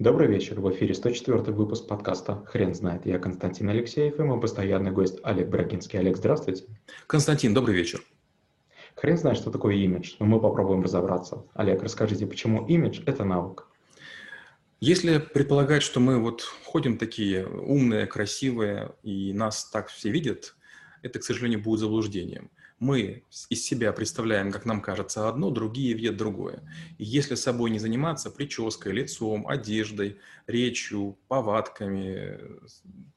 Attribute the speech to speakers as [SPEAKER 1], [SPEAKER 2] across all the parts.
[SPEAKER 1] Добрый вечер. В эфире 104 выпуск подкаста «Хрен знает». Я Константин Алексеев и мой постоянный гость Олег Брагинский. Олег, здравствуйте.
[SPEAKER 2] Константин, добрый вечер.
[SPEAKER 1] Хрен знает, что такое имидж, но мы попробуем разобраться. Олег, расскажите, почему имидж – это навык?
[SPEAKER 2] Если предполагать, что мы вот ходим такие умные, красивые, и нас так все видят, это, к сожалению, будет заблуждением – мы из себя представляем, как нам кажется, одно, другие видят другое. И если собой не заниматься прической, лицом, одеждой, речью, повадками,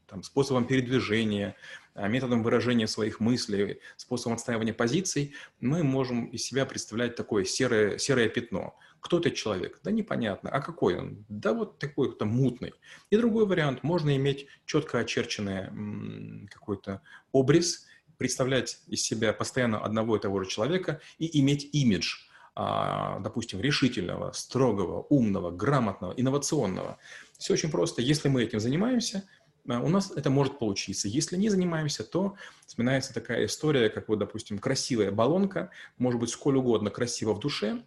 [SPEAKER 2] там, способом передвижения, а, методом выражения своих мыслей, способом отстаивания позиций, мы можем из себя представлять такое серое, серое пятно. Кто этот человек? Да непонятно. А какой он? Да вот такой то мутный. И другой вариант. Можно иметь четко очерченный какой-то образ – представлять из себя постоянно одного и того же человека и иметь имидж, а, допустим, решительного, строгого, умного, грамотного, инновационного. Все очень просто. Если мы этим занимаемся, а, у нас это может получиться. Если не занимаемся, то вспоминается такая история, как вот, допустим, красивая баллонка, может быть, сколь угодно красиво в душе,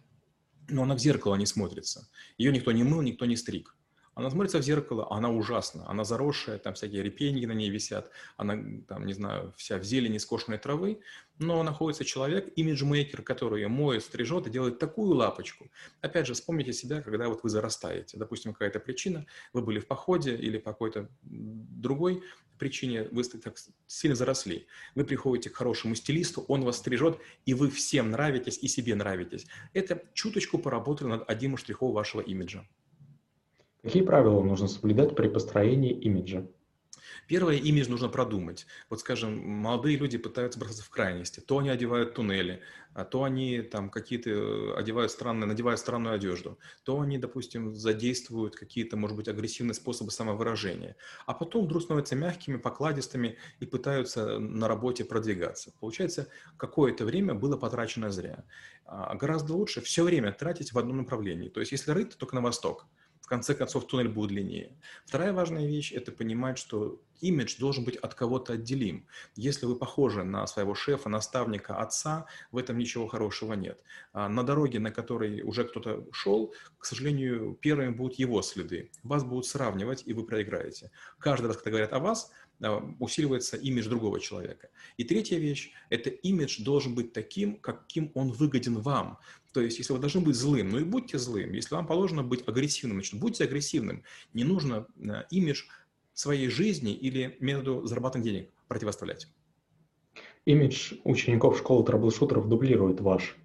[SPEAKER 2] но она в зеркало не смотрится. Ее никто не мыл, никто не стриг. Она смотрится в зеркало, она ужасна, она заросшая, там всякие репейники на ней висят, она, там, не знаю, вся в зелени скошенной травы, но находится человек, имиджмейкер, который ее моет, стрижет и делает такую лапочку. Опять же, вспомните себя, когда вот вы зарастаете. Допустим, какая-то причина, вы были в походе или по какой-то другой причине вы так сильно заросли. Вы приходите к хорошему стилисту, он вас стрижет, и вы всем нравитесь и себе нравитесь. Это чуточку поработали над одним из штрихов вашего имиджа.
[SPEAKER 1] Какие правила нужно соблюдать при построении имиджа?
[SPEAKER 2] Первое, имидж нужно продумать. Вот, скажем, молодые люди пытаются бросаться в крайности. То они одевают туннели, а то они там какие-то э, одевают странные, надевают странную одежду, то они, допустим, задействуют какие-то, может быть, агрессивные способы самовыражения, а потом вдруг становятся мягкими, покладистыми и пытаются на работе продвигаться. Получается, какое-то время было потрачено зря. А гораздо лучше все время тратить в одном направлении. То есть, если рыть, то только на восток – конце концов туннель будет длиннее. Вторая важная вещь – это понимать, что имидж должен быть от кого-то отделим. Если вы похожи на своего шефа, наставника, отца, в этом ничего хорошего нет. А на дороге, на которой уже кто-то шел, к сожалению, первыми будут его следы. Вас будут сравнивать, и вы проиграете. Каждый раз, когда говорят о вас, а, усиливается имидж другого человека. И третья вещь – это имидж должен быть таким, каким он выгоден вам. То есть, если вы должны быть злым, ну и будьте злым. Если вам положено быть агрессивным, значит, будьте агрессивным. Не нужно э, имидж своей жизни или методу зарабатывания денег противоставлять.
[SPEAKER 1] Имидж учеников школы трэблшутеров дублирует ваш.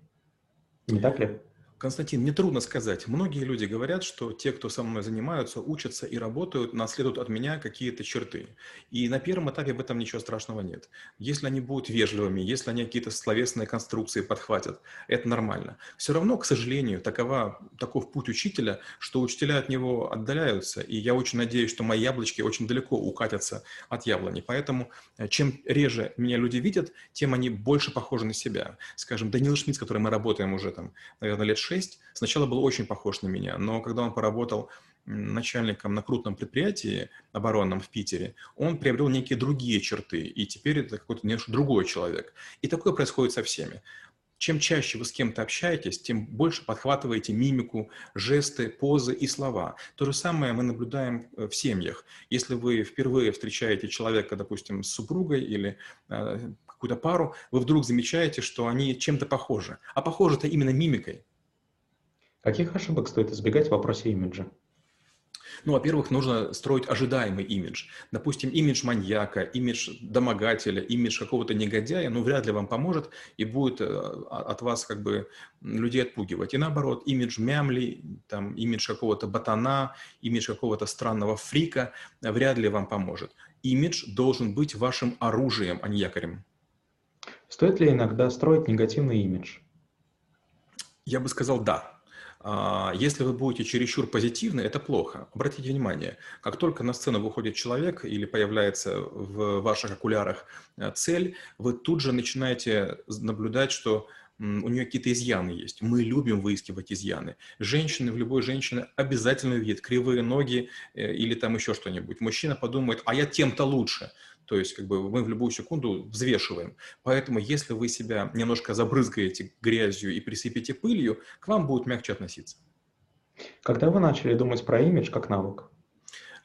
[SPEAKER 1] Не так ли?
[SPEAKER 2] Константин, мне трудно сказать. Многие люди говорят, что те, кто со мной занимаются, учатся и работают, наследуют от меня какие-то черты. И на первом этапе в этом ничего страшного нет. Если они будут вежливыми, если они какие-то словесные конструкции подхватят, это нормально. Все равно, к сожалению, такова, таков путь учителя, что учителя от него отдаляются. И я очень надеюсь, что мои яблочки очень далеко укатятся от яблони. Поэтому э, чем реже меня люди видят, тем они больше похожи на себя. Скажем, Данил Шмидт, с которым мы работаем уже, там, наверное, лет 6, сначала был очень похож на меня, но когда он поработал начальником на крупном предприятии оборонном в Питере, он приобрел некие другие черты, и теперь это какой-то немножко другой человек. И такое происходит со всеми. Чем чаще вы с кем-то общаетесь, тем больше подхватываете мимику, жесты, позы и слова. То же самое мы наблюдаем э, в семьях. Если вы впервые встречаете человека, допустим, с супругой или э, какую-то пару, вы вдруг замечаете, что они чем-то похожи. А похожи-то именно мимикой.
[SPEAKER 1] Каких ошибок стоит избегать в вопросе имиджа?
[SPEAKER 2] Ну, во-первых, нужно строить ожидаемый имидж. Допустим, имидж маньяка, имидж домогателя, имидж какого-то негодяя, ну, вряд ли вам поможет и будет э, от вас как бы людей отпугивать. И наоборот, имидж мямли, там, имидж какого-то ботана, имидж какого-то странного фрика вряд ли вам поможет. Имидж должен быть вашим оружием, а не якорем.
[SPEAKER 1] Стоит ли иногда строить негативный имидж?
[SPEAKER 2] Я бы сказал «да». А, если вы будете чересчур позитивны, это плохо. Обратите внимание, как только на сцену выходит человек или появляется в ваших окулярах э, цель, вы тут же начинаете наблюдать, что у нее какие-то изъяны есть. Мы любим выискивать изъяны. Женщины, в любой женщине обязательно видят кривые ноги э, или там еще что-нибудь. Мужчина подумает, а я тем-то лучше. То есть как бы мы в любую секунду взвешиваем. Поэтому если вы себя немножко забрызгаете грязью и присыпете пылью, к вам будут мягче относиться.
[SPEAKER 1] Когда вы начали думать про имидж как навык?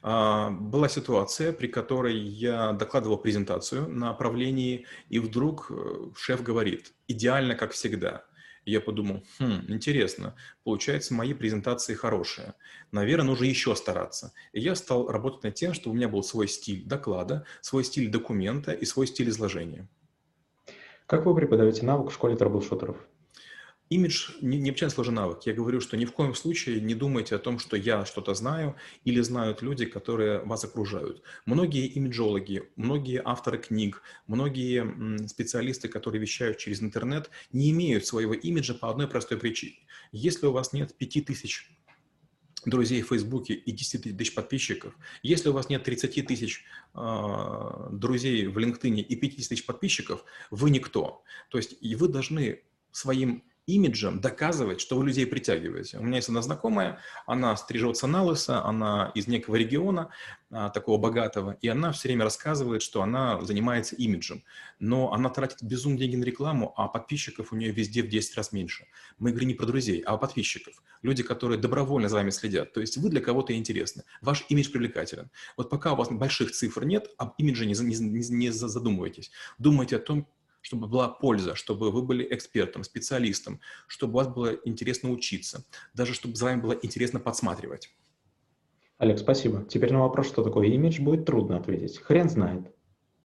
[SPEAKER 2] А, была ситуация, при которой я докладывал презентацию на направлении, и вдруг э, шеф говорит, идеально, как всегда. Я подумал, хм, интересно, получается, мои презентации хорошие. Наверное, нужно еще стараться. И я стал работать над тем, чтобы у меня был свой стиль доклада, свой стиль документа и свой стиль изложения.
[SPEAKER 1] Как вы преподаете навык в школе трэблшутеров?
[SPEAKER 2] Имидж не, не очень сложный навык. Я говорю, что ни в коем случае не думайте о том, что я что-то знаю или знают люди, которые вас окружают. Многие имиджологи, многие авторы книг, многие специалисты, которые вещают через интернет, не имеют своего имиджа по одной простой причине. Если у вас нет 5000 друзей в Фейсбуке и 10 тысяч подписчиков, если у вас нет 30 тысяч э, друзей в LinkedIn и 50 тысяч подписчиков, вы никто. То есть и вы должны своим имиджем доказывать, что вы людей притягиваете. У меня есть одна знакомая, она стрижется на лысо, она из некого региона, а, такого богатого, и она все время рассказывает, что она занимается имиджем. Но она тратит безумные деньги на рекламу, а подписчиков у нее везде в 10 раз меньше. Мы говорим не про друзей, а подписчиков. Люди, которые добровольно за вами следят. То есть вы для кого-то интересны. Ваш имидж привлекателен. Вот пока у вас больших цифр нет, об имидже не, не, не задумывайтесь. Думайте о том, чтобы была польза, чтобы вы были экспертом, специалистом, чтобы у вас было интересно учиться, даже чтобы за вами было интересно подсматривать.
[SPEAKER 1] Олег, спасибо. Теперь на вопрос, что такое имидж, будет трудно ответить. Хрен знает.